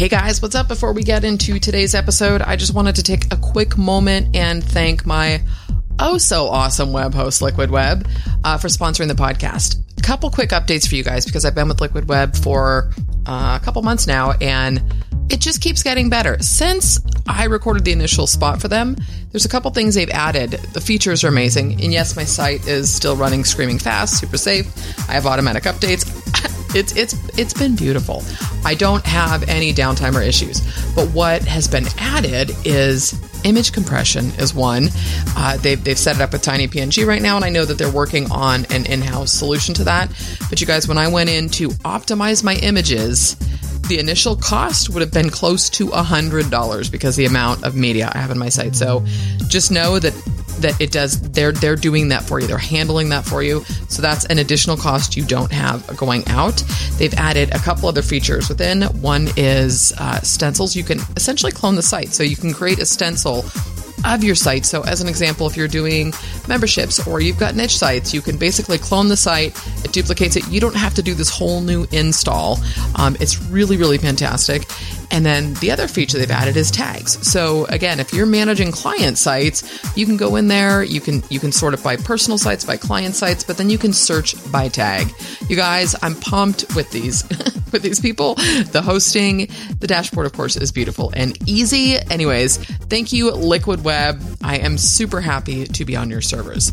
Hey guys, what's up? Before we get into today's episode, I just wanted to take a quick moment and thank my oh so awesome web host, Liquid Web, uh, for sponsoring the podcast. A couple quick updates for you guys because I've been with Liquid Web for uh, a couple months now and it just keeps getting better. Since I recorded the initial spot for them, there's a couple things they've added. The features are amazing. And yes, my site is still running screaming fast, super safe. I have automatic updates. it's it's it's been beautiful. I don't have any downtime or issues. But what has been added is image compression is one. Uh, they've, they've set it up with Tiny PNG right now, and I know that they're working on an in house solution to that. But you guys, when I went in to optimize my images, the initial cost would have been close to $100 because the amount of media I have on my site. So just know that that it does they're they're doing that for you they're handling that for you so that's an additional cost you don't have going out they've added a couple other features within one is uh, stencils you can essentially clone the site so you can create a stencil of your site. So, as an example, if you're doing memberships or you've got niche sites, you can basically clone the site, it duplicates it. You don't have to do this whole new install. Um, it's really, really fantastic. And then the other feature they've added is tags. So again, if you're managing client sites, you can go in there, you can you can sort it by personal sites, by client sites, but then you can search by tag. You guys, I'm pumped with these with these people. The hosting, the dashboard of course is beautiful and easy. Anyways, thank you Liquid Web. I am super happy to be on your servers.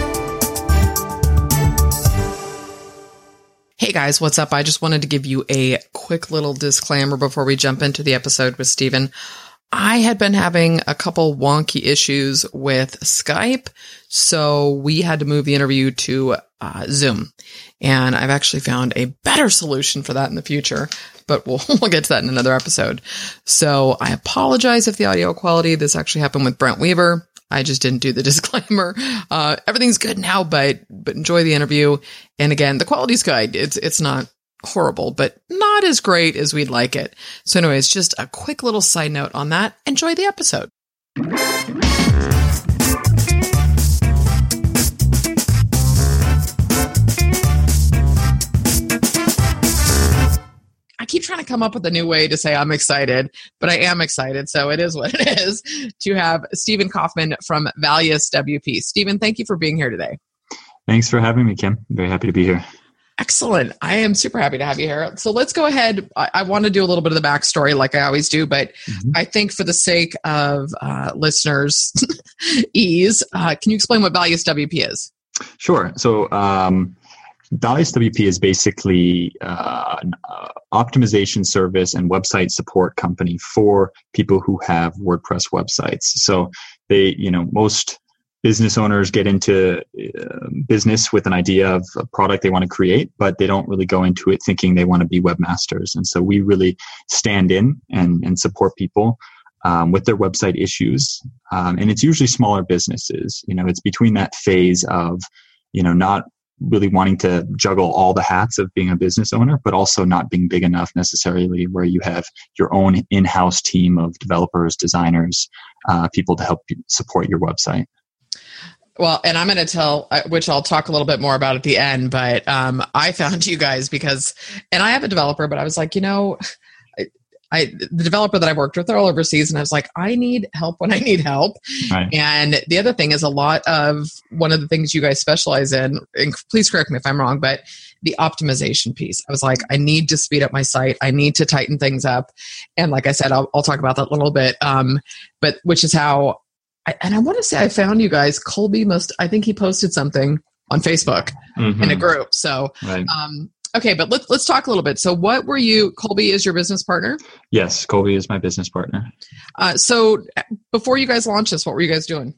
Hey guys, what's up? I just wanted to give you a quick little disclaimer before we jump into the episode with Steven. I had been having a couple wonky issues with Skype, so we had to move the interview to uh, Zoom. And I've actually found a better solution for that in the future, but we'll, we'll get to that in another episode. So I apologize if the audio quality, this actually happened with Brent Weaver. I just didn't do the disclaimer. Uh, everything's good now, but but enjoy the interview. And again, the quality's good. It's it's not horrible, but not as great as we'd like it. So, anyways, just a quick little side note on that. Enjoy the episode. Keep trying to come up with a new way to say I'm excited, but I am excited. So it is what it is to have Steven Kaufman from Valius WP. Steven, thank you for being here today. Thanks for having me, Kim. very happy to be here. Excellent. I am super happy to have you here. So let's go ahead. I, I want to do a little bit of the backstory, like I always do, but mm-hmm. I think for the sake of uh, listeners' ease, uh, can you explain what Valius WP is? Sure. So, um, Valius WP is basically uh, an uh, optimization service and website support company for people who have WordPress websites. So they, you know, most business owners get into uh, business with an idea of a product they want to create, but they don't really go into it thinking they want to be webmasters. And so we really stand in and, and support people um, with their website issues. Um, and it's usually smaller businesses. You know, it's between that phase of, you know, not really wanting to juggle all the hats of being a business owner, but also not being big enough necessarily where you have your own in-house team of developers, designers, uh, people to help support your website. Well, and I'm going to tell, uh, which I'll talk a little bit more about at the end, but um, I found you guys because, and I have a developer, but I was like, you know, I the developer that I've worked with, they're all overseas, and I was like, I need help when I need help. Right. And the other thing is a lot of one of the things you guys specialize in. And please correct me if I'm wrong, but the optimization piece. I was like, I need to speed up my site. I need to tighten things up. And like I said, I'll, I'll talk about that a little bit. Um, but which is how, I, and I want to say I found you guys. Colby must. I think he posted something on Facebook mm-hmm. in a group. So, right. um, Okay, but let's let's talk a little bit. So, what were you? Colby is your business partner. Yes, Colby is my business partner. Uh, so, before you guys launched this, what were you guys doing?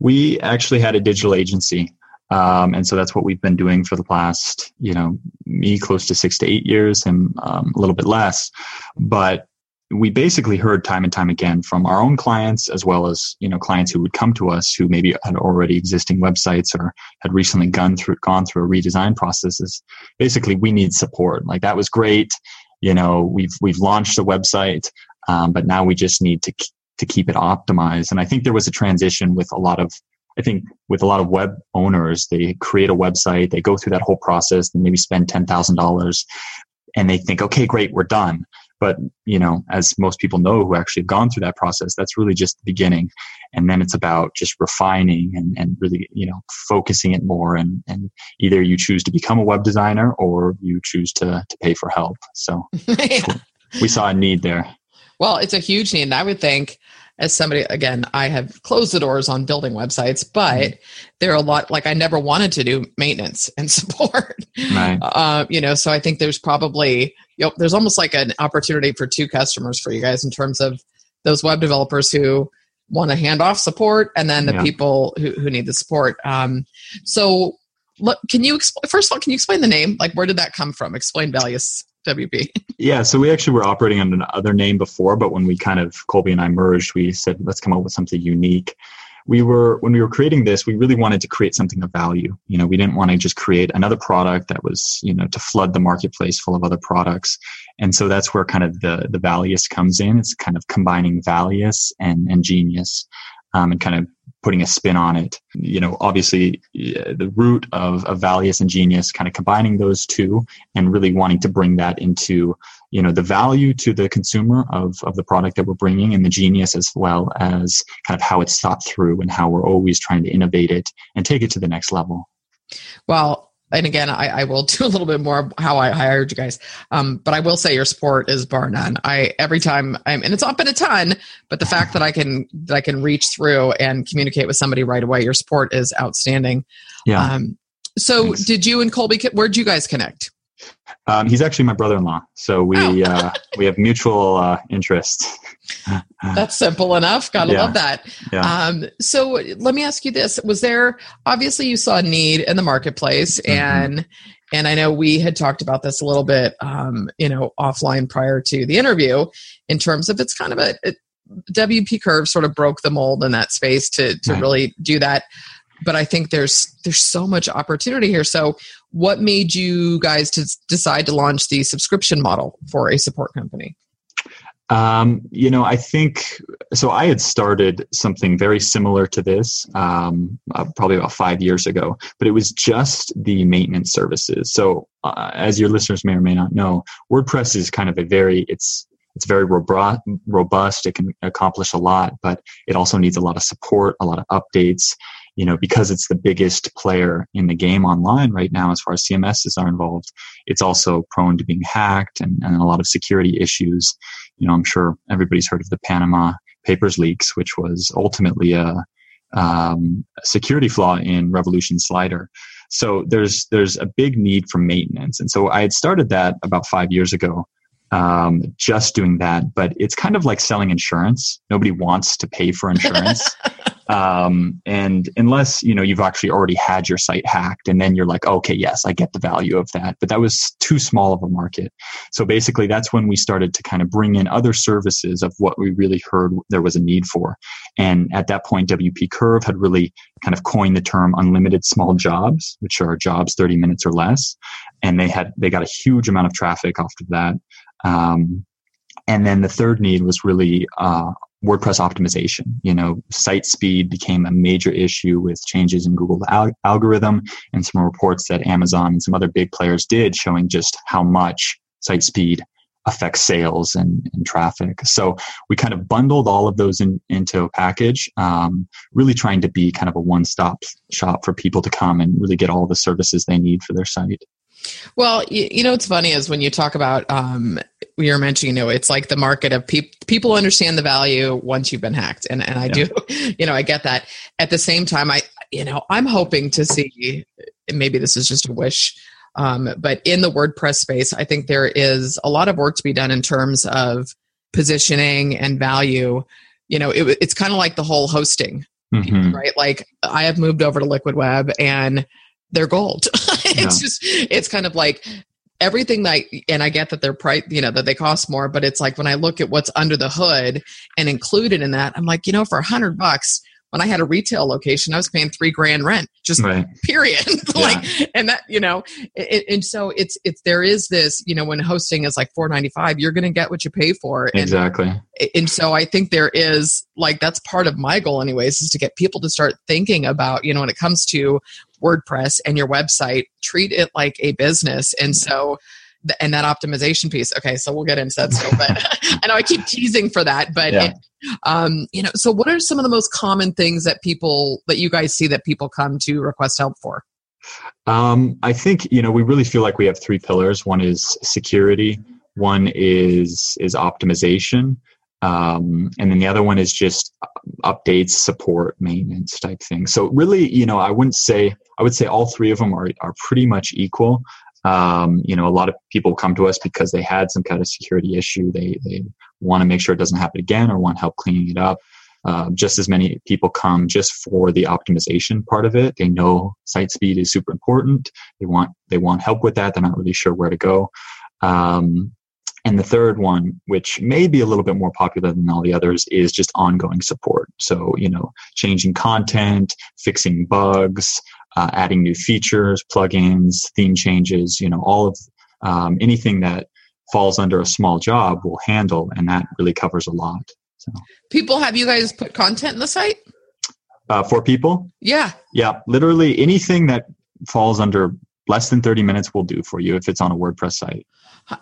We actually had a digital agency, um, and so that's what we've been doing for the last, you know, me close to six to eight years, and um, a little bit less. But we basically heard time and time again from our own clients as well as you know clients who would come to us who maybe had already existing websites or had recently gone through gone through a redesign process is basically we need support. Like that was great. You know we've we've launched a website um, but now we just need to to keep it optimized. And i think there was a transition with a lot of I think with a lot of web owners, they create a website, they go through that whole process, and maybe spend ten thousand dollars, and they think, okay, great, we're done. But, you know, as most people know who actually have gone through that process, that's really just the beginning. And then it's about just refining and, and really, you know, focusing it more. And, and either you choose to become a web designer or you choose to, to pay for help. So yeah. we saw a need there. Well, it's a huge need. And I would think, as somebody again i have closed the doors on building websites but mm-hmm. there are a lot like i never wanted to do maintenance and support right. uh, you know so i think there's probably you know, there's almost like an opportunity for two customers for you guys in terms of those web developers who want to hand off support and then the yeah. people who, who need the support um, so look, can you explain first of all can you explain the name like where did that come from explain Valius WP. yeah, so we actually were operating under another name before, but when we kind of Colby and I merged, we said let's come up with something unique. We were when we were creating this, we really wanted to create something of value. You know, we didn't want to just create another product that was, you know, to flood the marketplace full of other products. And so that's where kind of the the Valius comes in. It's kind of combining Valius and and genius. Um, and kind of putting a spin on it. You know, obviously the root of, of Valius and Genius, kind of combining those two and really wanting to bring that into, you know, the value to the consumer of, of the product that we're bringing and the genius as well as kind of how it's thought through and how we're always trying to innovate it and take it to the next level. Well, and again, I, I, will do a little bit more how I hired you guys. Um, but I will say your support is bar none. I every time I'm, and it's not been a ton, but the fact that I can that I can reach through and communicate with somebody right away, your support is outstanding. Yeah. Um, so, Thanks. did you and Colby? Where'd you guys connect? Um, he's actually my brother-in-law, so we oh. uh, we have mutual uh, interests. That's simple enough. Gotta yeah. love that. Yeah. Um, so let me ask you this: Was there obviously you saw a need in the marketplace, mm-hmm. and and I know we had talked about this a little bit, um, you know, offline prior to the interview, in terms of it's kind of a, a WP Curve sort of broke the mold in that space to to right. really do that but I think there's there's so much opportunity here. So, what made you guys to decide to launch the subscription model for a support company? Um, you know, I think so. I had started something very similar to this um, uh, probably about five years ago, but it was just the maintenance services. So, uh, as your listeners may or may not know, WordPress is kind of a very it's it's very robust. It can accomplish a lot, but it also needs a lot of support, a lot of updates you know, because it's the biggest player in the game online right now, as far as CMSs are involved, it's also prone to being hacked and, and a lot of security issues. You know, I'm sure everybody's heard of the Panama Papers leaks, which was ultimately a, um, security flaw in Revolution Slider. So there's there's a big need for maintenance, and so I had started that about five years ago um, just doing that. But it's kind of like selling insurance. Nobody wants to pay for insurance. Um, and unless you know you've actually already had your site hacked, and then you're like, okay, yes, I get the value of that. But that was too small of a market. So basically, that's when we started to kind of bring in other services of what we really heard there was a need for. And at that point, WP Curve had really kind of coined the term unlimited small jobs, which are jobs 30 minutes or less. And they had they got a huge amount of traffic after that. Um, and then the third need was really uh, WordPress optimization. You know, site speed became a major issue with changes in Google al- algorithm and some reports that Amazon and some other big players did showing just how much site speed affects sales and, and traffic. So we kind of bundled all of those in, into a package, um, really trying to be kind of a one-stop shop for people to come and really get all the services they need for their site. Well, you, you know, what's funny is when you talk about, um, you're mentioning, you know, it's like the market of people, people understand the value once you've been hacked. And, and I yeah. do, you know, I get that. At the same time, I, you know, I'm hoping to see, maybe this is just a wish, um, but in the WordPress space, I think there is a lot of work to be done in terms of positioning and value. You know, it, it's kind of like the whole hosting, mm-hmm. right? Like I have moved over to Liquid Web and they're gold. it's yeah. just it's kind of like everything that I, and I get that they're price, you know, that they cost more, but it's like when I look at what's under the hood and included in that, I'm like, you know, for a hundred bucks, when I had a retail location, I was paying three grand rent, just right. period. like, yeah. and that, you know, it, and so it's, it's, there is this, you know, when hosting is like 495, you're going to get what you pay for. And, exactly. And so I think there is like, that's part of my goal anyways, is to get people to start thinking about, you know, when it comes to WordPress and your website, treat it like a business. And so, and that optimization piece. Okay, so we'll get into that still, but I know I keep teasing for that, but yeah. it, um, you know, so what are some of the most common things that people that you guys see that people come to request help for? Um, I think you know we really feel like we have three pillars. One is security, one is is optimization, um, and then the other one is just updates, support, maintenance type thing. So really, you know, I wouldn't say I would say all three of them are are pretty much equal. Um, you know, a lot of people come to us because they had some kind of security issue. They they want to make sure it doesn't happen again or want help cleaning it up. Uh, just as many people come just for the optimization part of it. They know site speed is super important. They want they want help with that. They're not really sure where to go. Um, and the third one, which may be a little bit more popular than all the others, is just ongoing support. So, you know, changing content, fixing bugs, uh, adding new features, plugins, theme changes, you know, all of um, anything that falls under a small job will handle, and that really covers a lot. So. People, have you guys put content in the site? Uh, for people? Yeah. Yeah, literally anything that falls under less than 30 minutes will do for you if it's on a WordPress site.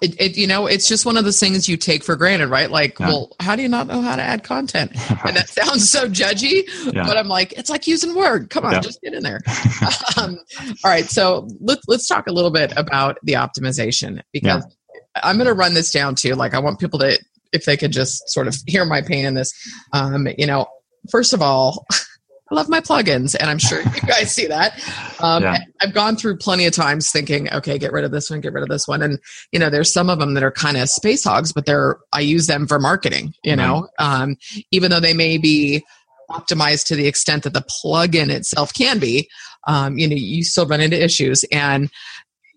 It, it, you know, it's just one of those things you take for granted, right? Like, yeah. well, how do you not know how to add content? And that sounds so judgy, yeah. but I'm like, it's like using Word. Come on, yeah. just get in there. um, all right, so let's let's talk a little bit about the optimization because I'm going to run this down too. Like, I want people to, if they could just sort of hear my pain in this. Um, you know, first of all. I love my plugins, and I'm sure you guys see that. Um, yeah. I've gone through plenty of times thinking, okay, get rid of this one, get rid of this one, and you know, there's some of them that are kind of space hogs, but they're I use them for marketing. You know, um, even though they may be optimized to the extent that the plugin itself can be, um, you know, you still run into issues, and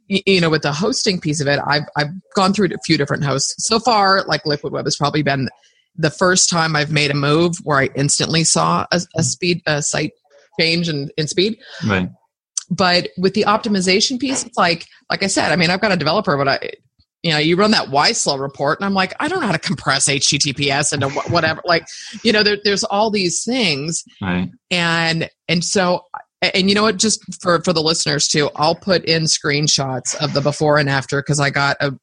you know, with the hosting piece of it, I've I've gone through a few different hosts so far. Like Liquid Web has probably been the first time I've made a move where I instantly saw a, a speed a site change in, in speed. Right. But with the optimization piece, it's like like I said, I mean I've got a developer, but I you know, you run that YSlow report, and I'm like, I don't know how to compress HTTPS into whatever. like, you know, there, there's all these things, right. and and so, and you know what? Just for for the listeners too, I'll put in screenshots of the before and after because I got a,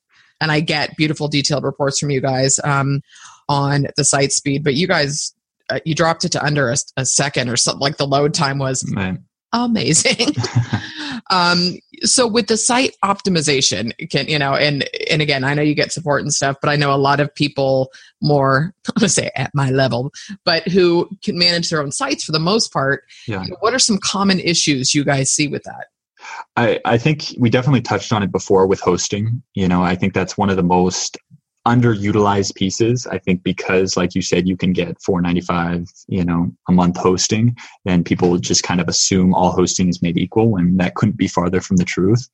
and I get beautiful detailed reports from you guys. Um, on the site speed, but you guys, uh, you dropped it to under a, a, second or something. Like the load time was right. amazing. um, so with the site optimization, can you know, and and again, I know you get support and stuff, but I know a lot of people more, I'm gonna say at my level, but who can manage their own sites for the most part. Yeah. You know, what are some common issues you guys see with that? I, I think we definitely touched on it before with hosting. You know, I think that's one of the most underutilized pieces. I think because, like you said, you can get four ninety five, you know, a month hosting, then people just kind of assume all hosting is made equal, when that couldn't be farther from the truth.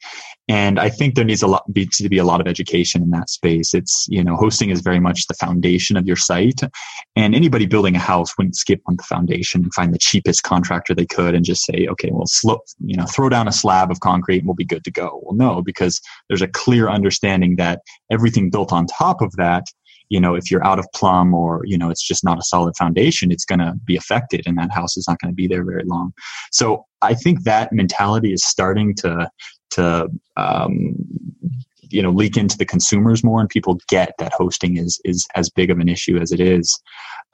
And I think there needs a lot to be a lot of education in that space. It's you know, hosting is very much the foundation of your site, and anybody building a house wouldn't skip on the foundation and find the cheapest contractor they could and just say, okay, well, slow, you know, throw down a slab of concrete and we'll be good to go. Well, no, because there's a clear understanding that everything built on top that you know if you're out of plumb or you know it's just not a solid foundation it's going to be affected and that house is not going to be there very long. So i think that mentality is starting to to um, you know leak into the consumers more and people get that hosting is is as big of an issue as it is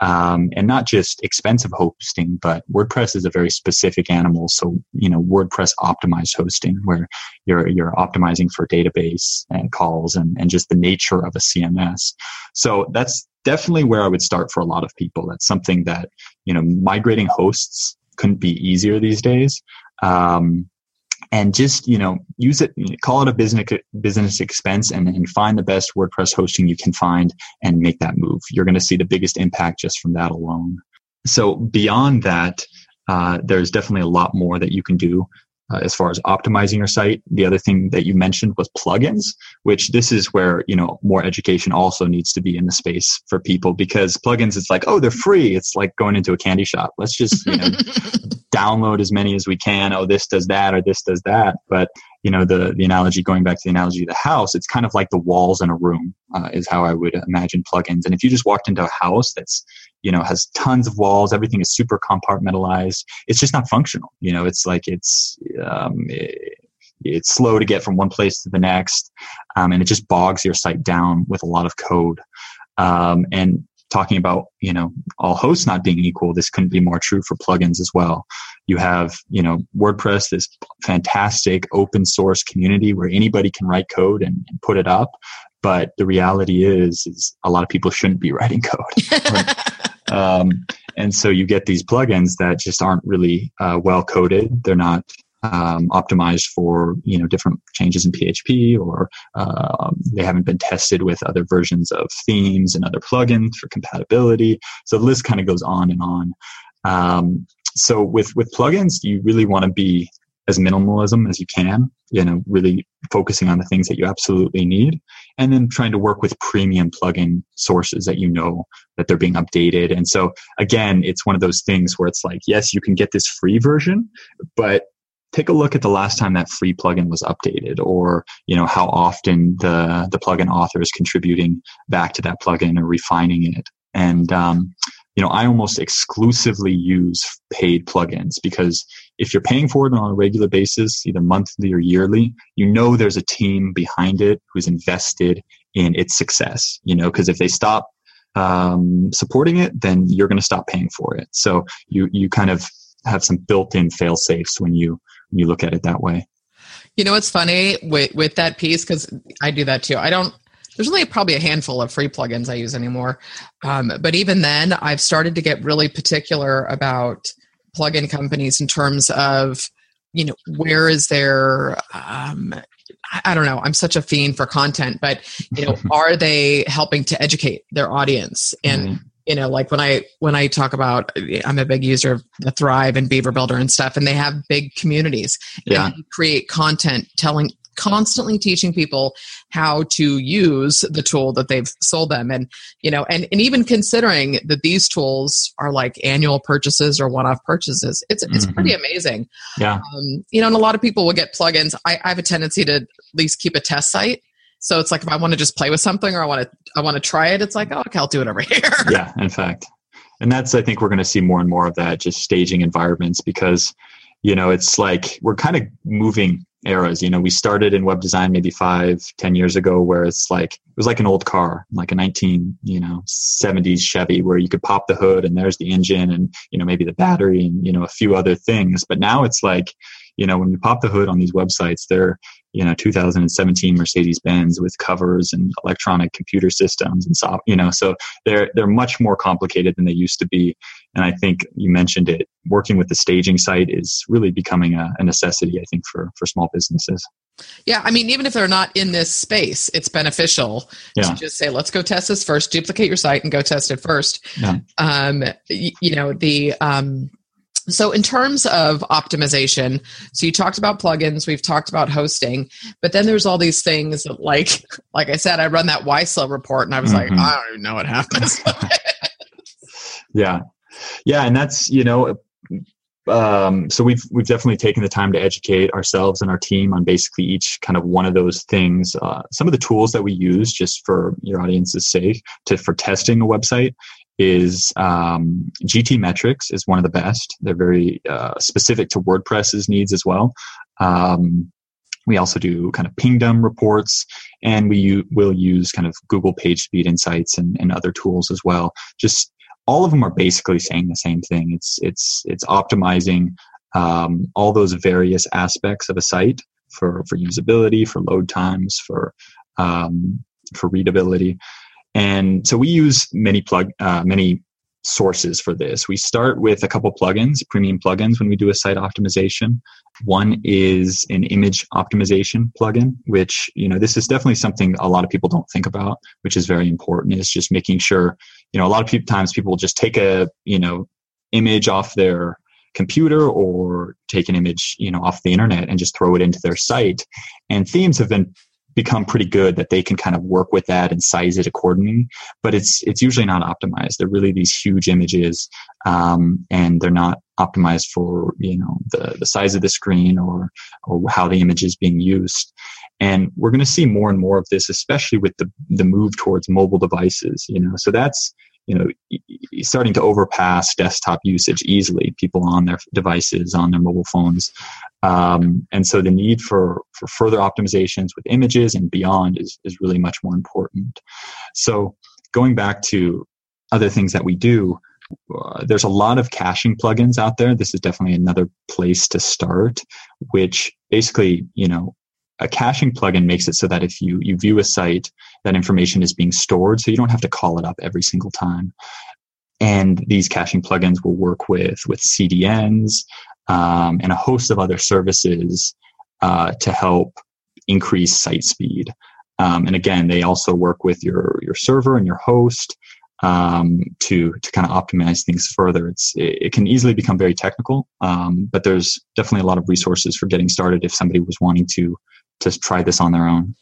um, and not just expensive hosting, but WordPress is a very specific animal. So, you know, WordPress optimized hosting where you're, you're optimizing for database and calls and, and just the nature of a CMS. So that's definitely where I would start for a lot of people. That's something that, you know, migrating hosts couldn't be easier these days. Um, and just you know use it call it a business business expense and, and find the best wordpress hosting you can find and make that move. You're going to see the biggest impact just from that alone. So beyond that uh, there's definitely a lot more that you can do uh, as far as optimizing your site. The other thing that you mentioned was plugins, which this is where you know more education also needs to be in the space for people because plugins it's like oh they're free. It's like going into a candy shop. Let's just you know download as many as we can. Oh this does that or this does that. But you know the the analogy going back to the analogy of the house, it's kind of like the walls in a room uh, is how I would imagine plugins. And if you just walked into a house that's you know has tons of walls everything is super compartmentalized it's just not functional you know it's like it's um, it, it's slow to get from one place to the next um, and it just bogs your site down with a lot of code um, and talking about you know all hosts not being equal this couldn't be more true for plugins as well you have you know wordpress this fantastic open source community where anybody can write code and, and put it up but the reality is is a lot of people shouldn't be writing code Um, and so you get these plugins that just aren't really uh, well coded. They're not um, optimized for you know different changes in PHP, or uh, they haven't been tested with other versions of themes and other plugins for compatibility. So the list kind of goes on and on. Um, so with with plugins, you really want to be as minimalism as you can, you know, really focusing on the things that you absolutely need, and then trying to work with premium plugin sources that you know that they're being updated. And so again, it's one of those things where it's like, yes, you can get this free version, but take a look at the last time that free plugin was updated or you know how often the the plugin author is contributing back to that plugin or refining it and um, you know i almost exclusively use paid plugins because if you're paying for it on a regular basis, either monthly or yearly, you know there's a team behind it who's invested in its success. You know, because if they stop um, supporting it, then you're going to stop paying for it. So you you kind of have some built-in fail safes when you you look at it that way. You know what's funny with with that piece because I do that too. I don't. There's only probably a handful of free plugins I use anymore, um, but even then, I've started to get really particular about plugin companies in terms of you know where is their um, I don't know. I'm such a fiend for content, but you know, are they helping to educate their audience? And mm-hmm. You know, like when I when I talk about, I'm a big user of the Thrive and Beaver Builder and stuff, and they have big communities. Yeah. create content telling constantly teaching people how to use the tool that they've sold them and you know and, and even considering that these tools are like annual purchases or one-off purchases it's it's mm-hmm. pretty amazing yeah um, you know and a lot of people will get plugins I, I have a tendency to at least keep a test site so it's like if i want to just play with something or i want to i want to try it it's like oh okay i'll do it over here yeah in fact and that's i think we're going to see more and more of that just staging environments because you know it's like we're kind of moving eras. You know, we started in web design maybe five, ten years ago, where it's like it was like an old car, like a nineteen, you know, seventies Chevy, where you could pop the hood and there's the engine and you know maybe the battery and you know a few other things. But now it's like, you know, when you pop the hood on these websites, they're you know 2017 Mercedes Benz with covers and electronic computer systems and so you know so they're they're much more complicated than they used to be and I think you mentioned it working with the staging site is really becoming a, a necessity I think for for small businesses. Yeah, I mean, even if they're not in this space, it's beneficial yeah. to just say, "Let's go test this first. Duplicate your site and go test it first. Yeah. Um, you, you know, the um, so, in terms of optimization, so you talked about plugins, we've talked about hosting, but then there's all these things that, like, like I said, I run that YSlow report, and I was mm-hmm. like, I don't even know what happens. yeah, yeah, and that's you know, um, so we've we've definitely taken the time to educate ourselves and our team on basically each kind of one of those things. Uh, some of the tools that we use, just for your audience's sake, to for testing a website is um, Metrics is one of the best. They're very uh, specific to WordPress's needs as well. Um, we also do kind of Pingdom reports, and we u- will use kind of Google Page Speed Insights and, and other tools as well. Just all of them are basically saying the same thing. It's it's it's optimizing um, all those various aspects of a site for for usability, for load times, for um, for readability. And so we use many plug uh, many sources for this. We start with a couple plugins, premium plugins when we do a site optimization. One is an image optimization plugin, which, you know, this is definitely something a lot of people don't think about, which is very important is just making sure, you know, a lot of times people will just take a, you know, image off their computer or take an image, you know, off the internet and just throw it into their site. And themes have been become pretty good that they can kind of work with that and size it accordingly. But it's it's usually not optimized. They're really these huge images, um, and they're not optimized for you know the the size of the screen or or how the image is being used. And we're going to see more and more of this, especially with the the move towards mobile devices. You know, so that's you know starting to overpass desktop usage easily people on their devices on their mobile phones. Um, and so the need for for further optimizations with images and beyond is is really much more important. So going back to other things that we do uh, there's a lot of caching plugins out there. This is definitely another place to start which basically you know a caching plugin makes it so that if you, you view a site, that information is being stored, so you don't have to call it up every single time. And these caching plugins will work with, with CDNs um, and a host of other services uh, to help increase site speed. Um, and again, they also work with your, your server and your host um, to to kind of optimize things further. It's it, it can easily become very technical, um, but there's definitely a lot of resources for getting started if somebody was wanting to to try this on their own.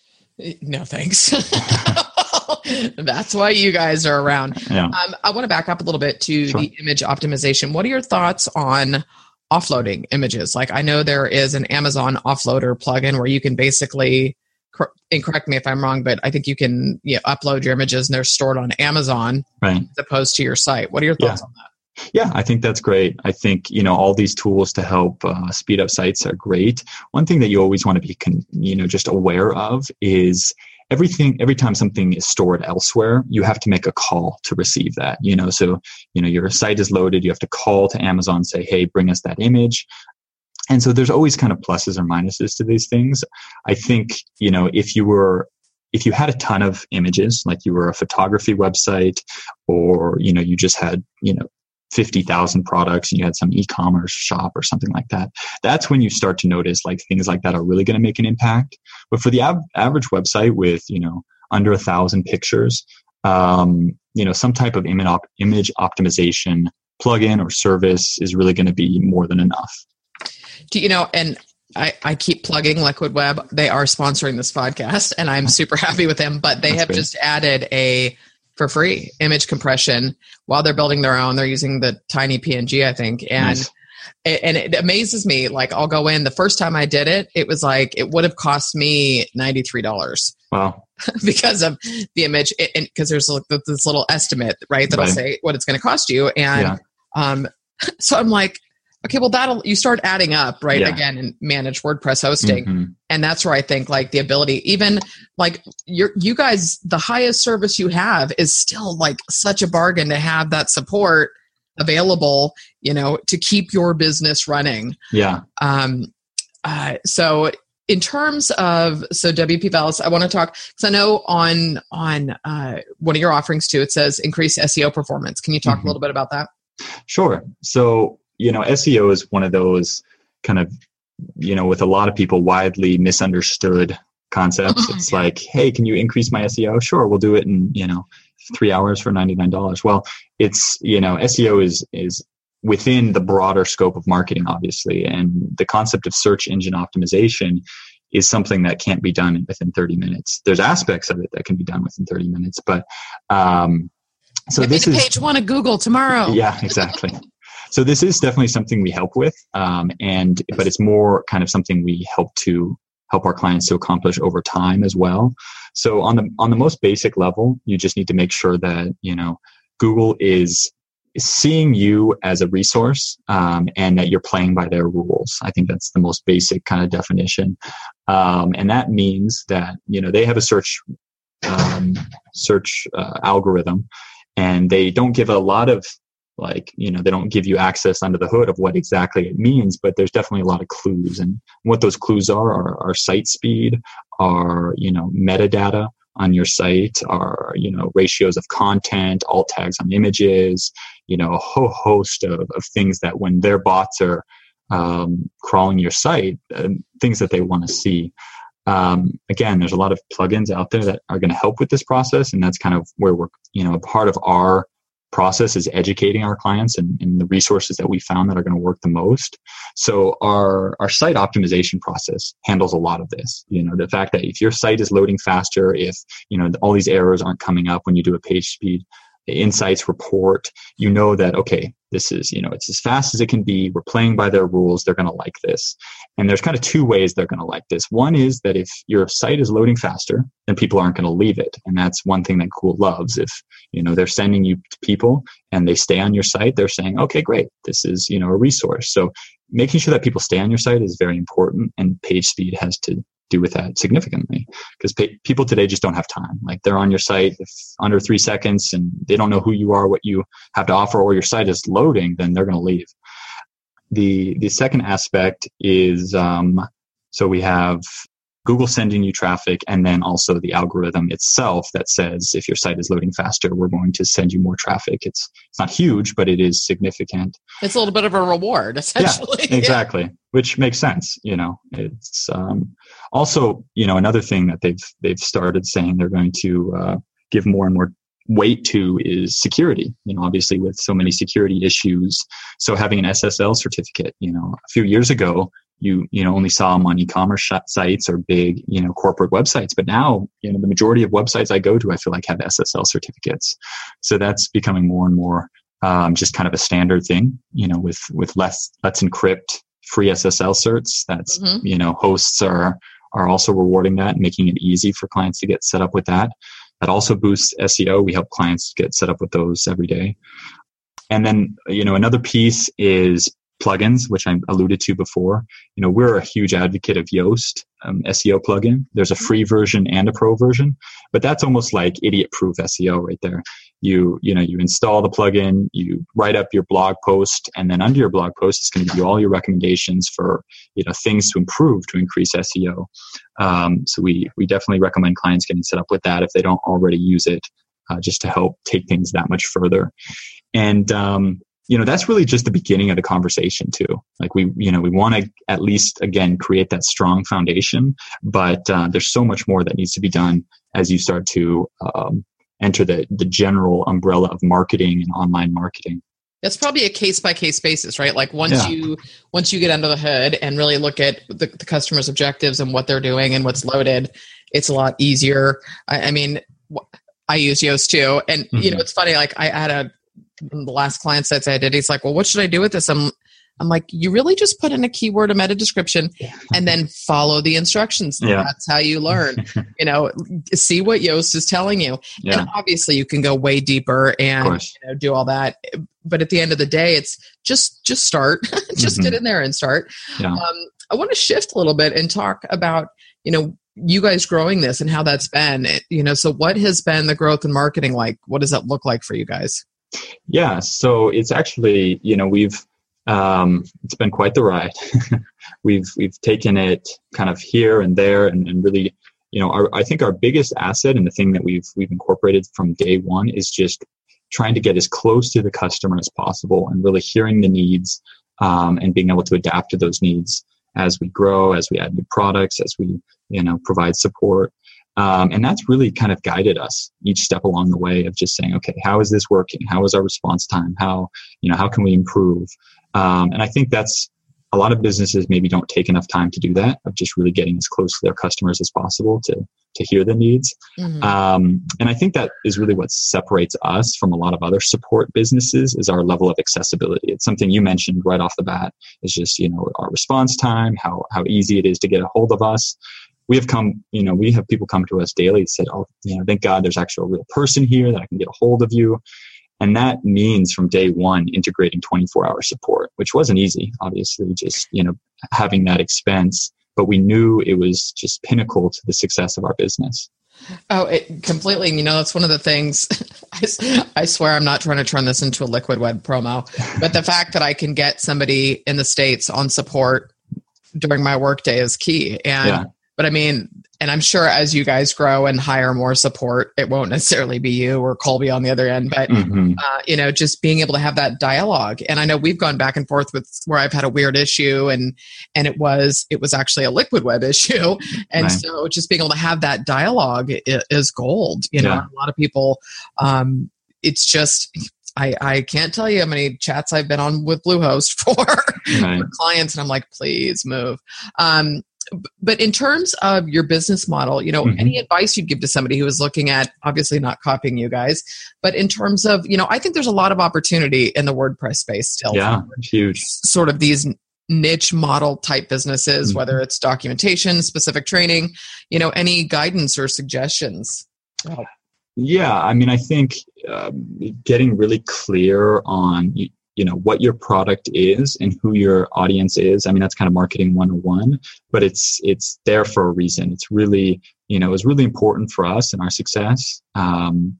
No, thanks. That's why you guys are around. Yeah. Um, I want to back up a little bit to Sure. the image optimization. What are your thoughts on offloading images? Like, I know there is an Amazon offloader plugin where you can basically, and correct me if I'm wrong, but I think you can you know, upload your images and they're stored on Amazon Right. as opposed to your site. What are your thoughts Yeah. on that? Yeah, I think that's great. I think you know all these tools to help uh, speed up sites are great. One thing that you always want to be, con- you know, just aware of is everything. Every time something is stored elsewhere, you have to make a call to receive that. You know, so you know your site is loaded, you have to call to Amazon, say, "Hey, bring us that image." And so there's always kind of pluses or minuses to these things. I think you know if you were if you had a ton of images, like you were a photography website, or you know you just had you know 50,000 products and you had some e-commerce shop or something like that. That's when you start to notice like things like that are really going to make an impact. But for the av- average website with, you know, under a thousand pictures, um, you know, some type of image, op- image optimization plugin or service is really going to be more than enough. Do you know, and I, I keep plugging Liquid Web. They are sponsoring this podcast, and I'm super happy with them. But they That's have great. just added a for free image compression while they're building their own. They're using the tiny PNG, I think, and Nice. it, and it amazes me. Like I'll go in. The first time I did it, it was like it would have cost me ninety three dollars Wow. because of the image, because there's like this little estimate, right? That'll Right. say what it's going to cost you, and Yeah. um, so I'm like, okay, well that'll you start adding up, right? Yeah. Again, and manage WordPress hosting, Mhm. and that's where I think like the ability, even like you're you guys, the highest service you have is still like such a bargain to have that support available, you know, to keep your business running. Yeah. Um, uh, so in terms of so WP Valius, I want to talk because I know on on uh, one of your offerings too, it says increase SEO performance. Can you talk Mhm. a little bit about that? Sure. So, you know, SEO is one of those kind of, you know, with a lot of people widely misunderstood concepts. It's like, hey, can you increase my SEO? Sure, we'll do it in, you know, three hours for $99. Well, it's, you know, SEO is, is within the broader scope of marketing, obviously. And the concept of search engine optimization is something that can't be done within 30 minutes. There's aspects of it that can be done within 30 minutes, but, um, so Get this is page one of Google tomorrow. yeah exactly so this is definitely something we help with um, and but it's more kind of something we help to help our clients to accomplish over time as well. So on the on the most basic level you just need to make sure that you know google is seeing you as a resource um, and that you're playing by their rules. I think that's the most basic kind of definition. Um, and that means that you know they have a search um, search uh, algorithm and they don't give a lot of like you know they don't give you access under the hood of what exactly it means but there's definitely a lot of clues. And what those clues are are, are site speed are you know metadata on your site are you know ratios of content alt tags on images you know a whole host of, of things that when their bots are um, crawling your site uh, things that they want to see. Um, again there's a lot of plugins out there that are going to help with this process and that's kind of where we're you know a part of our process is educating our clients and, and the resources that we found that are going to work the most. So our our site optimization process handles a lot of this. You know, the fact that if your site is loading faster, if you know all these errors aren't coming up when you do a page speed insights report, you know that, okay, this is, you know, it's as fast as it can be. We're playing by their rules. They're going to like this. And there's kind of two ways they're going to like this. One is that if your site is loading faster, then people aren't going to leave it. And that's one thing that Google loves. If, you know, they're sending you people and they stay on your site, they're saying, okay, great. This is, you know, a resource. So making sure that people stay on your site is very important and page speed has to do with that significantly because people today just don't have time like they're on your site if under three seconds and they don't know who you are what you have to offer or your site is loading then they're going to leave the the second aspect is um, so we have Google sending you traffic and then also the algorithm itself that says if your site is loading faster, we're going to send you more traffic. It's it's not huge, but it is significant. It's a little bit of a reward, essentially. Yeah, exactly. Yeah. Which makes sense. You know, it's um, also you know another thing that they've they've started saying they're going to uh, give more and more weight to is security you know obviously with so many security issues. So having an ssl certificate you know a few years ago you you know only saw them on e-commerce sites or big you know corporate websites. But now you know the majority of websites i go to i feel like have ssl certificates. So that's becoming more and more um, just kind of a standard thing you know with with less let's encrypt free ssl certs that's mm-hmm. you know hosts are are also rewarding that and making it easy for clients to get set up with that that also boosts seo we help clients get set up with those every day and then you know another piece is plugins, which I alluded to before. You know, we're a huge advocate of Yoast um, SEO plugin. There's a free version and a pro version, but that's almost like idiot-proof SEO right there. You you know you install the plugin, you write up your blog post, and then under your blog post, it's going to give you all your recommendations for you know things to improve to increase SEO. Um, so we we definitely recommend clients getting set up with that if they don't already use it, uh, just to help take things that much further. And um, you know that's really just the beginning of the conversation too like we you know we want to at least again create that strong foundation but uh, there's so much more that needs to be done as you start to um, enter the the general umbrella of marketing and online marketing that's probably a case by case basis right like once yeah. you once you get under the hood and really look at the, the, customer's objectives and what they're doing and what's loaded it's a lot easier i, I mean I use Yoast too. And, mm-hmm. you know, it's funny, like I had a the last client sites I did, he's like, well, what should I do with this? I'm, I'm like, you really just put in a keyword, a meta description, and then follow the instructions. Yeah. That's how you learn. you know, see what Yoast is telling you. Yeah. And obviously, you can go way deeper and you know, do all that. But at the end of the day, it's just just start, just mm-hmm. get in there and start. Yeah. Um, I want to shift a little bit and talk about you know you guys growing this and how that's been. You know, so what has been the growth in marketing like? What does that look like for you guys? Yeah, so it's actually you know we've um, it's been quite the ride. we've we've taken it kind of here and there, and, and really you know our, I think our biggest asset and the thing that we've we've incorporated from day one is just trying to get as close to the customer as possible and really hearing the needs um, and being able to adapt to those needs as we grow, as we add new products, as we you know provide support. Um, and that's really kind of guided us each step along the way of just saying, okay, how is this working? How is our response time? How, you know, how can we improve? Um, and I think that's a lot of businesses maybe don't take enough time to do that of just really getting as close to their customers as possible to to hear the needs mm-hmm. um, and i think that is really what separates us from a lot of other support businesses is our level of accessibility it's something you mentioned right off the bat is just you know our response time how how easy it is to get a hold of us we have come, you know, we have people come to us daily and said, oh, you know, thank God there's actually a real person here that I can get a hold of you. And that means from day one, integrating 24 hour support, which wasn't easy, obviously, just, you know, having that expense. But we knew it was just pinnacle to the success of our business. Oh, it completely. You know, that's one of the things. I, I, swear I'm not trying to turn this into a Liquid Web promo, but the fact that I can get somebody in the States on support during my workday is key. And yeah. But I mean, and I'm sure as you guys grow and hire more support, it won't necessarily be you or Colby on the other end, but mm-hmm. uh, you know, just being able to have that dialogue. And I know we've gone back and forth with where I've had a weird issue, and and it was it was actually a Liquid Web issue, and right. so just being able to have that dialogue is, gold. You know, yeah. a lot of people, um, it's just I, I can't tell you how many chats I've been on with Bluehost for, Right. for clients, and I'm like, please move. Um, but in terms of your business model, you know, Mhm. any advice you'd give to somebody who is looking at obviously not copying you guys, but in terms of, you know, I think there's a lot of opportunity in the WordPress space still. Yeah, huge. Sort of these niche model type businesses, Mhm. whether it's documentation, specific training, you know, any guidance or suggestions. Yeah, I mean, I think um, getting really clear on you, know what your product is and who your audience is. I mean, that's kind of marketing 101, but it's it's there for a reason. It's really you know it was really important for us and our success. Um,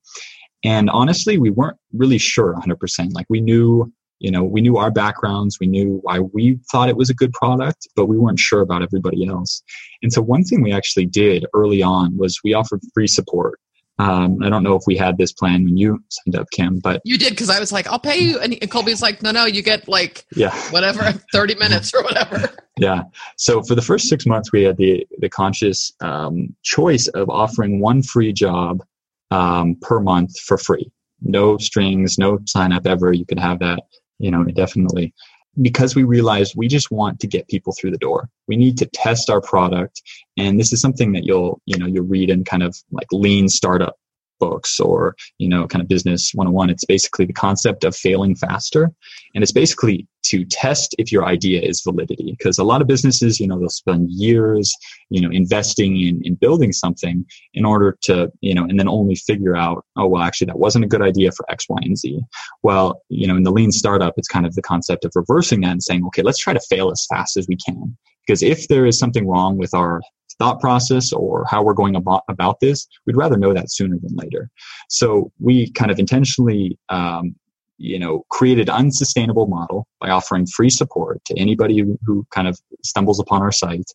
and honestly, we weren't really sure 100%. Like we knew you know we knew our backgrounds, we knew why we thought it was a good product, but we weren't sure about everybody else. And so one thing we actually did early on was we offered free support. Um, I don't know if we had this plan when you signed up, Kim, but You did because I was like, I'll pay you. And Colby's like, no, no, you get like yeah, whatever, 30 minutes or whatever. yeah. So for the first six months, we had the the conscious um, choice of offering one free job um, per month for free, no strings, no sign up ever. You could have that, you know, indefinitely. Because we realized we just want to get people through the door. We need to test our product, and this is something that you'll, you know, you'll read in kind of like lean startup books or you know kind of business 101 it's basically the concept of failing faster. And it's basically to test if your idea is validity. Because a lot of businesses you know they'll spend years you know investing in, in building something in order to you know and then only figure out oh well actually that wasn't a good idea for x y and z. Well you know in the lean startup it's kind of the concept of reversing that and saying okay let's try to fail as fast as we can. Because if there is something wrong with our thought process or how we're going about, about this, we'd rather know that sooner than later. So we kind of intentionally, um, you know, created unsustainable model by offering free support to anybody who, who kind of stumbles upon our site,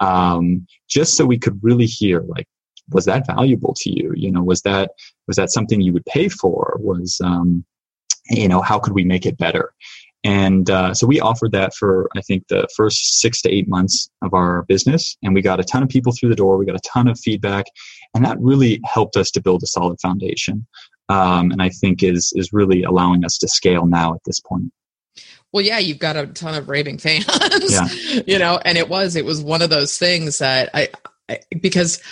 um, just so we could really hear like, was that valuable to you? You know, was that was that something you would pay for? Was um, you know, how could we make it better? And uh, so we offered that for, I think, the first six to eight months of our business. And we got a ton of people through the door. We got a ton of feedback. And that really helped us to build a solid foundation. Um, and I think is, is really allowing us to scale now at this point. Well, yeah, you've got a ton of raving fans, Yeah. you know, and it was, it was one of those things that I, I because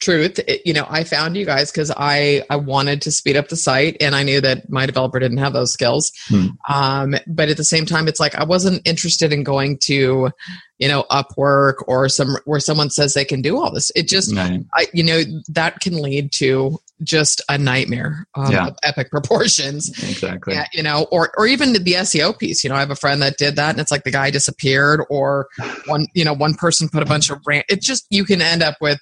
truth it, you know i found you guys because i i wanted to speed up the site and i knew that my developer didn't have those skills Hmm. um, but at the same time it's like i wasn't interested in going to you know upwork or some where someone says they can do all this it just Right. I, you know that can lead to just a nightmare um, Yeah. of epic proportions Exactly. yeah, you know, or or even the SEO piece. You know, I have a friend that did that, and it's like the guy disappeared, or one, you know, one person put a bunch of rant. it just you can end up with,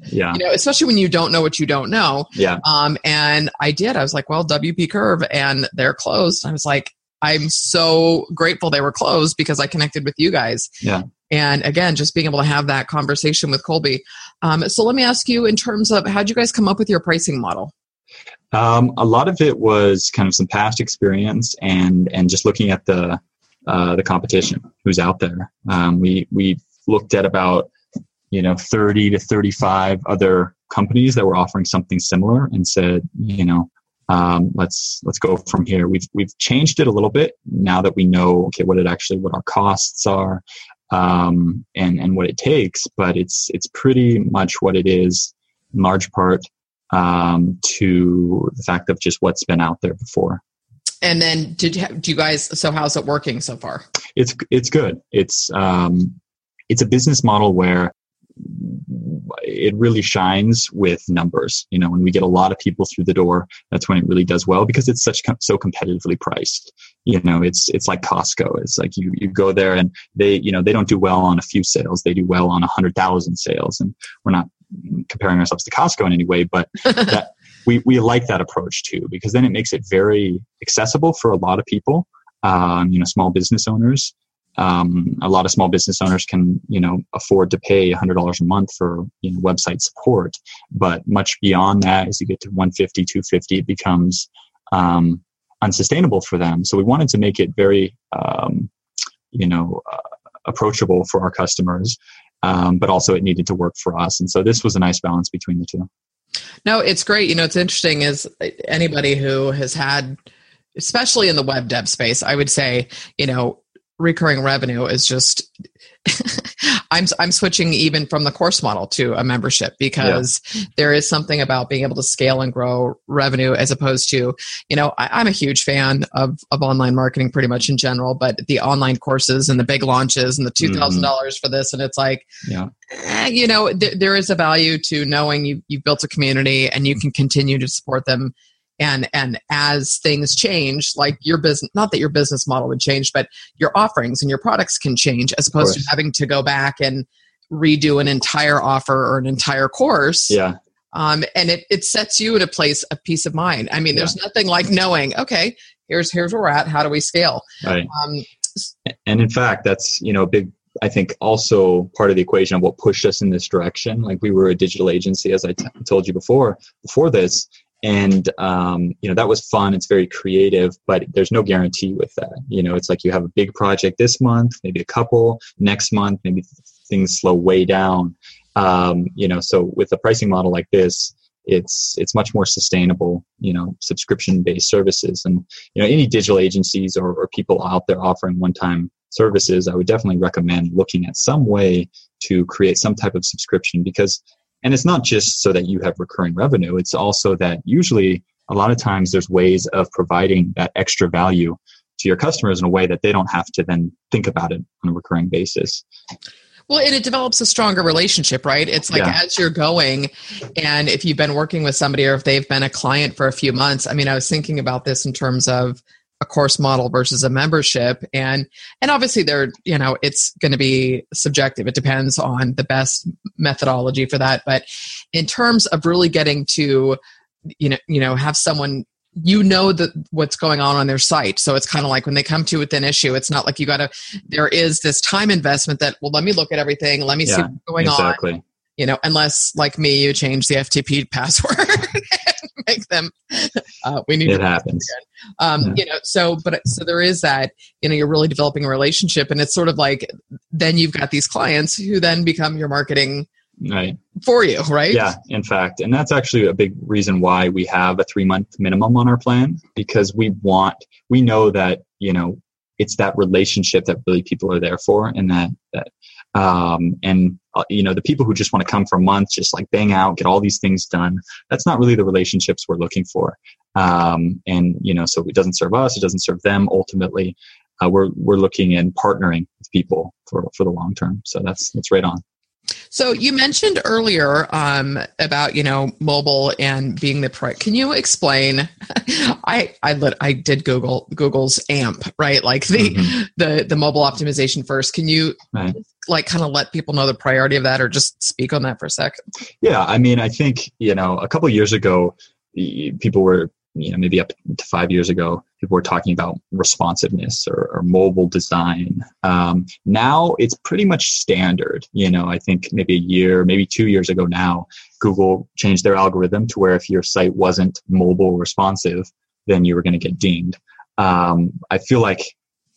Yeah. you know, especially when you don't know what you don't know. Yeah. Um, and I did. I was like, well, WP Curve, and they're closed. I was like, I'm so grateful they were closed because I connected with you guys. Yeah. And again, just being able to have that conversation with Colby. Um, so let me ask you, in terms of how'd you guys come up with your pricing model? Um, a lot of it was kind of some past experience and and just looking at the uh, the competition who's out there. Um, we we looked at about you know 30 to 35 other companies that were offering something similar and said you know um, let's let's go from here. We've we've changed it a little bit now that we know okay what it actually what our costs are um, and and what it takes, but it's it's pretty much what it is in large part um, to the fact of just what's been out there before. And then did you do you guys? So how's it working so far? It's it's good. It's um, it's a business model where it really shines with numbers. You know, when we get a lot of people through the door, that's when it really does well because it's such com- so competitively priced. You know, it's it's like Costco. It's like you you go there and they you know they don't do well on a few sales. They do well on a hundred thousand sales, and we're not comparing ourselves to Costco in any way, but that we we like that approach too because then it makes it very accessible for a lot of people. Um, you know, small business owners um, a lot of small business owners can you know afford to pay $100 a month for you know website support. But much beyond that as you get to 150 250 it becomes um, unsustainable for them. So we wanted to make it very um, you know uh, approachable for our customers um, but also it needed to work for us. And so this was a nice balance between the two. No, it's great. You know, it's interesting is anybody who has had especially in the web dev space, I would say, you know, recurring revenue is just I'm I'm switching even from the course model to a membership because yeah. there is something about being able to scale and grow revenue as opposed to you know I, am a huge fan of of online marketing pretty much in general, but the online courses and the big launches and the two thousand mm-hmm. dollars for this and it's like yeah. Eh, you know th- there is a value to knowing you you've built a community and you can continue to support them and and as things change like your business not that your business model would change but your offerings and your products can change as opposed to having to go back and redo an entire offer or an entire course. Yeah. Um, and it, it sets you in a place of peace of mind. I mean yeah. there's nothing like knowing okay here's here's where we're at. How do we scale? Right. Um, and in fact that's you know a big I think also part of the equation of what pushed us in this direction. Like we were a digital agency, as I t- told you before, before this, and um, you know that was fun. It's very creative but there's no guarantee with that. You know it's like you have a big project this month maybe a couple next month maybe things slow way down. Um, you know so with a pricing model like this it's it's much more sustainable you know subscription based services. And you know any digital agencies or, or people out there offering one time services i would definitely recommend looking at some way to create some type of subscription because and it's not just so that you have recurring revenue, it's also that usually a lot of times there's ways of providing that extra value to your customers in a way that they don't have to then think about it on a recurring basis. Well, and it develops a stronger relationship, right? It's like yeah. as you're going, and if you've been working with somebody or if they've been a client for a few months. I mean, I was thinking about this in terms of a course model versus a membership. And and obviously there you know it's going to be subjective. It depends on the best methodology for that. But in terms of really getting to you know you know have someone you know that what's going on on their site. So it's kind of like when they come to with an issue it's not like you got to there is this time investment that well let me look at everything. Let me yeah, see what's going exactly. on you know unless like me you change the ftp password make them. Uh, we need it happens. Um, yeah. You know, so but so there is that. You know, you're really developing a relationship, and it's sort of like then you've got these clients who then become your marketing right for you right yeah in fact and that's actually a big reason why we have a three month minimum on our plan because we want we know that you know it's that relationship that really people are there for and that that um, and uh, you know the people who just want to come for a month just like bang out get all these things done that's not really the relationships we're looking for. Um, and you know so it doesn't serve us it doesn't serve them. Ultimately uh, we're we're looking and partnering with people for for the long term. So that's that's right on so you mentioned earlier um, about you know mobile and being the price. Can you explain? I I lit, I did Google Google's AMP right, like the mm-hmm. the the mobile optimization first. Can you right. like kind of let people know the priority of that, or just speak on that for a second? Yeah, I mean, I think you know a couple years ago, people were you know maybe up to five years ago people were talking about responsiveness or, or mobile design um, now it's pretty much standard you know i think maybe a year maybe two years ago now google changed their algorithm to where if your site wasn't mobile responsive then you were going to get dinged um, i feel like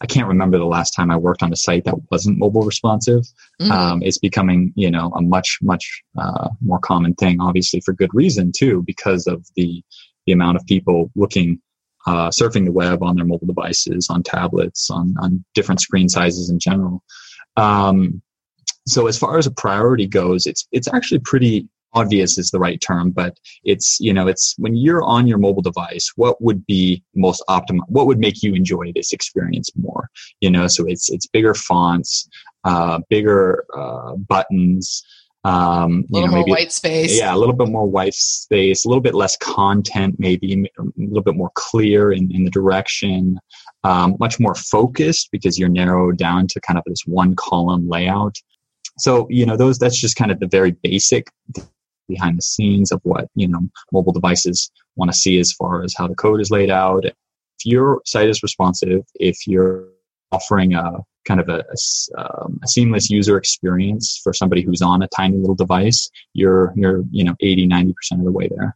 I can't remember the last time I worked on a site that wasn't mobile responsive. Mm-hmm. Um, it's becoming, you know, a much, much uh, more common thing, obviously for good reason too, because of the the amount of people looking uh, surfing the web on their mobile devices, on tablets, on, on different screen sizes in general. Um, so as far as a priority goes, it's it's actually pretty obvious is the right term, but it's you know it's when you're on your mobile device, what would be most optimal? What would make you enjoy this experience more? You know, so it's it's bigger fonts, uh, bigger uh, buttons. Um, a little know, more maybe, white space. Yeah, a little bit more white space, a little bit less content, maybe a little bit more clear in, in the direction, um, much more focused because you're narrowed down to kind of this one column layout. So, you know, those that's just kind of the very basic behind the scenes of what, you know, mobile devices want to see as far as how the code is laid out. If your site is responsive, if you're offering a kind of a, a, um, a, seamless user experience for somebody who's on a tiny little device, you're you're you know 80 90 percent of the way there.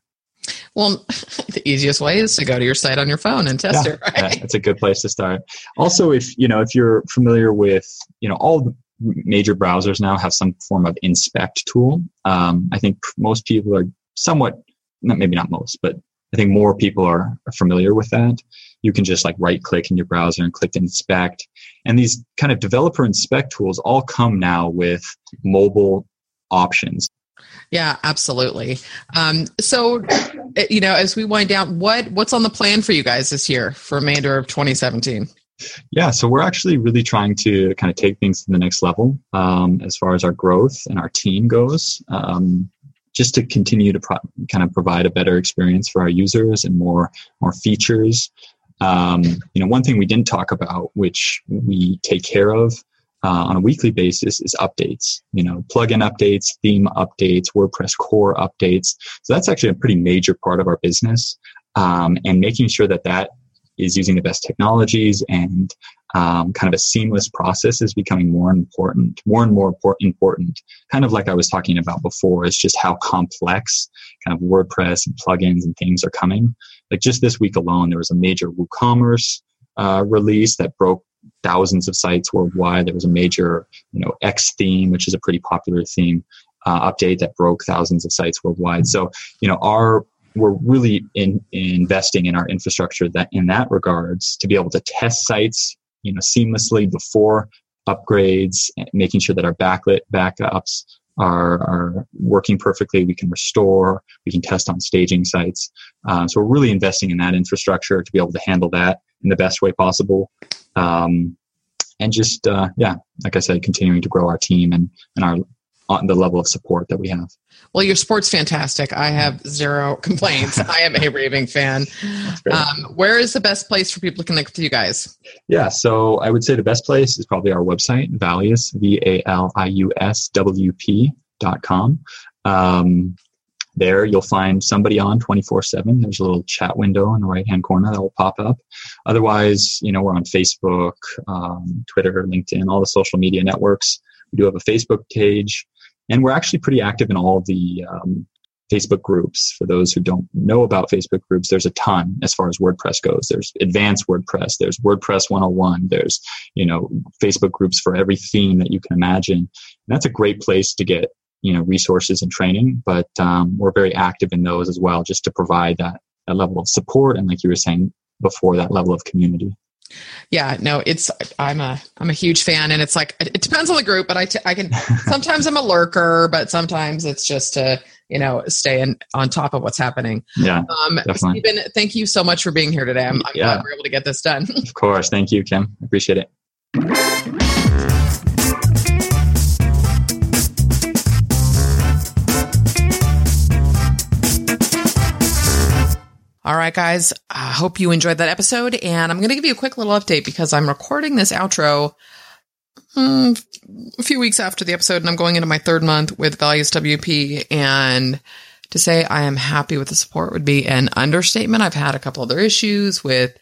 Well, the easiest way is to go to your site on your phone and test yeah, it. Right? Yeah, it's a good place to start. Also, if you know if you're familiar with you know all the major browsers now have some form of inspect tool. Um, I think most people are somewhat, not maybe not most, but I think more people are familiar with that you can just like right click in your browser and click inspect. And these kind of developer inspect tools all come now with mobile options. Yeah, absolutely. Um, so, eh, you know, as we wind down, what what's on the plan for you guys this year for remainder of 2017? Yeah, so we're actually really trying to kind of take things to the next level um, as far as our growth and our team goes. Um, just to continue to pro- kind of provide a better experience for our users and more more features. Um, you know, one thing we didn't talk about, which we take care of uh, on a weekly basis, is updates. You know, plugin updates, theme updates, WordPress core updates. So that's actually a pretty major part of our business, um, and making sure that that is using the best technologies and um, kind of a seamless process is becoming more important, more and more important. Kind of like I was talking about before, is just how complex kind of WordPress and plugins and things are coming. Like just this week alone, there was a major WooCommerce uh, release that broke thousands of sites worldwide. There was a major, you know, X theme, which is a pretty popular theme, uh, update that broke thousands of sites worldwide. So, you know, our we're really in, investing in our infrastructure that in that regards to be able to test sites you know seamlessly before upgrades making sure that our backlit backups are, are working perfectly. We can restore we can test on staging sites. Um, so we're really investing in that infrastructure to be able to handle that in the best way possible. Um, and just uh, yeah like i said continuing to grow our team and, and our on the level of support that we have. Well, your sport's fantastic. I have zero complaints. I am a raving fan. Um, where is the best place for people to connect with you guys? Yeah, so I would say the best place is probably our website, Valius, V A L I U S W P dot com. Um, there you'll find somebody on 24-7 there's a little chat window in the right hand corner that will pop up otherwise you know we're on facebook um, twitter linkedin all the social media networks we do have a facebook page and we're actually pretty active in all the um, Facebook groups. For those who don't know about Facebook groups, there's a ton as far as WordPress goes. There's advanced WordPress, there's WordPress 101, there's, you know, Facebook groups for every theme that you can imagine. And that's a great place to get, you know, resources and training, but um, we're very active in those as well, just to provide that, that level of support and like you were saying before, that level of community. Yeah, no, it's I'm a I'm a huge fan, and it's like it depends on the group, but I, t- I can sometimes I'm a lurker, but sometimes it's just to you know stay in, on top of what's happening. Yeah, um, definitely. Steven, thank you so much for being here today. I'm, I'm yeah. glad we're able to get this done. of course, thank you, Kim. Appreciate it. All right, guys. I hope you enjoyed that episode. And I'm going to give you a quick little update because I'm recording this outro um, a few weeks after the episode and I'm going into my third month with Valius WP. And to say I am happy with the support would be an understatement. I've had a couple other issues with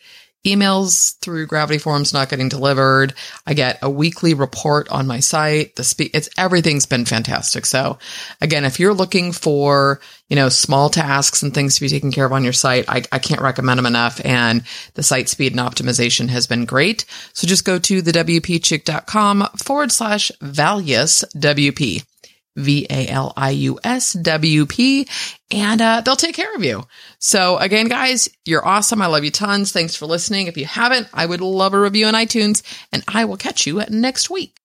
emails through Gravity Forms not getting delivered. I get a weekly report on my site. The speak, it's everything's been fantastic. So again, if you're looking for, you know, small tasks and things to be taken care of on your site, I, I can't recommend them enough. And the site speed and optimization has been great. So just go to the WPChick.com forward slash Valius WP. V A L I U S W P, and uh, they'll take care of you. So, again, guys, you're awesome. I love you tons. Thanks for listening. If you haven't, I would love a review on iTunes, and I will catch you next week.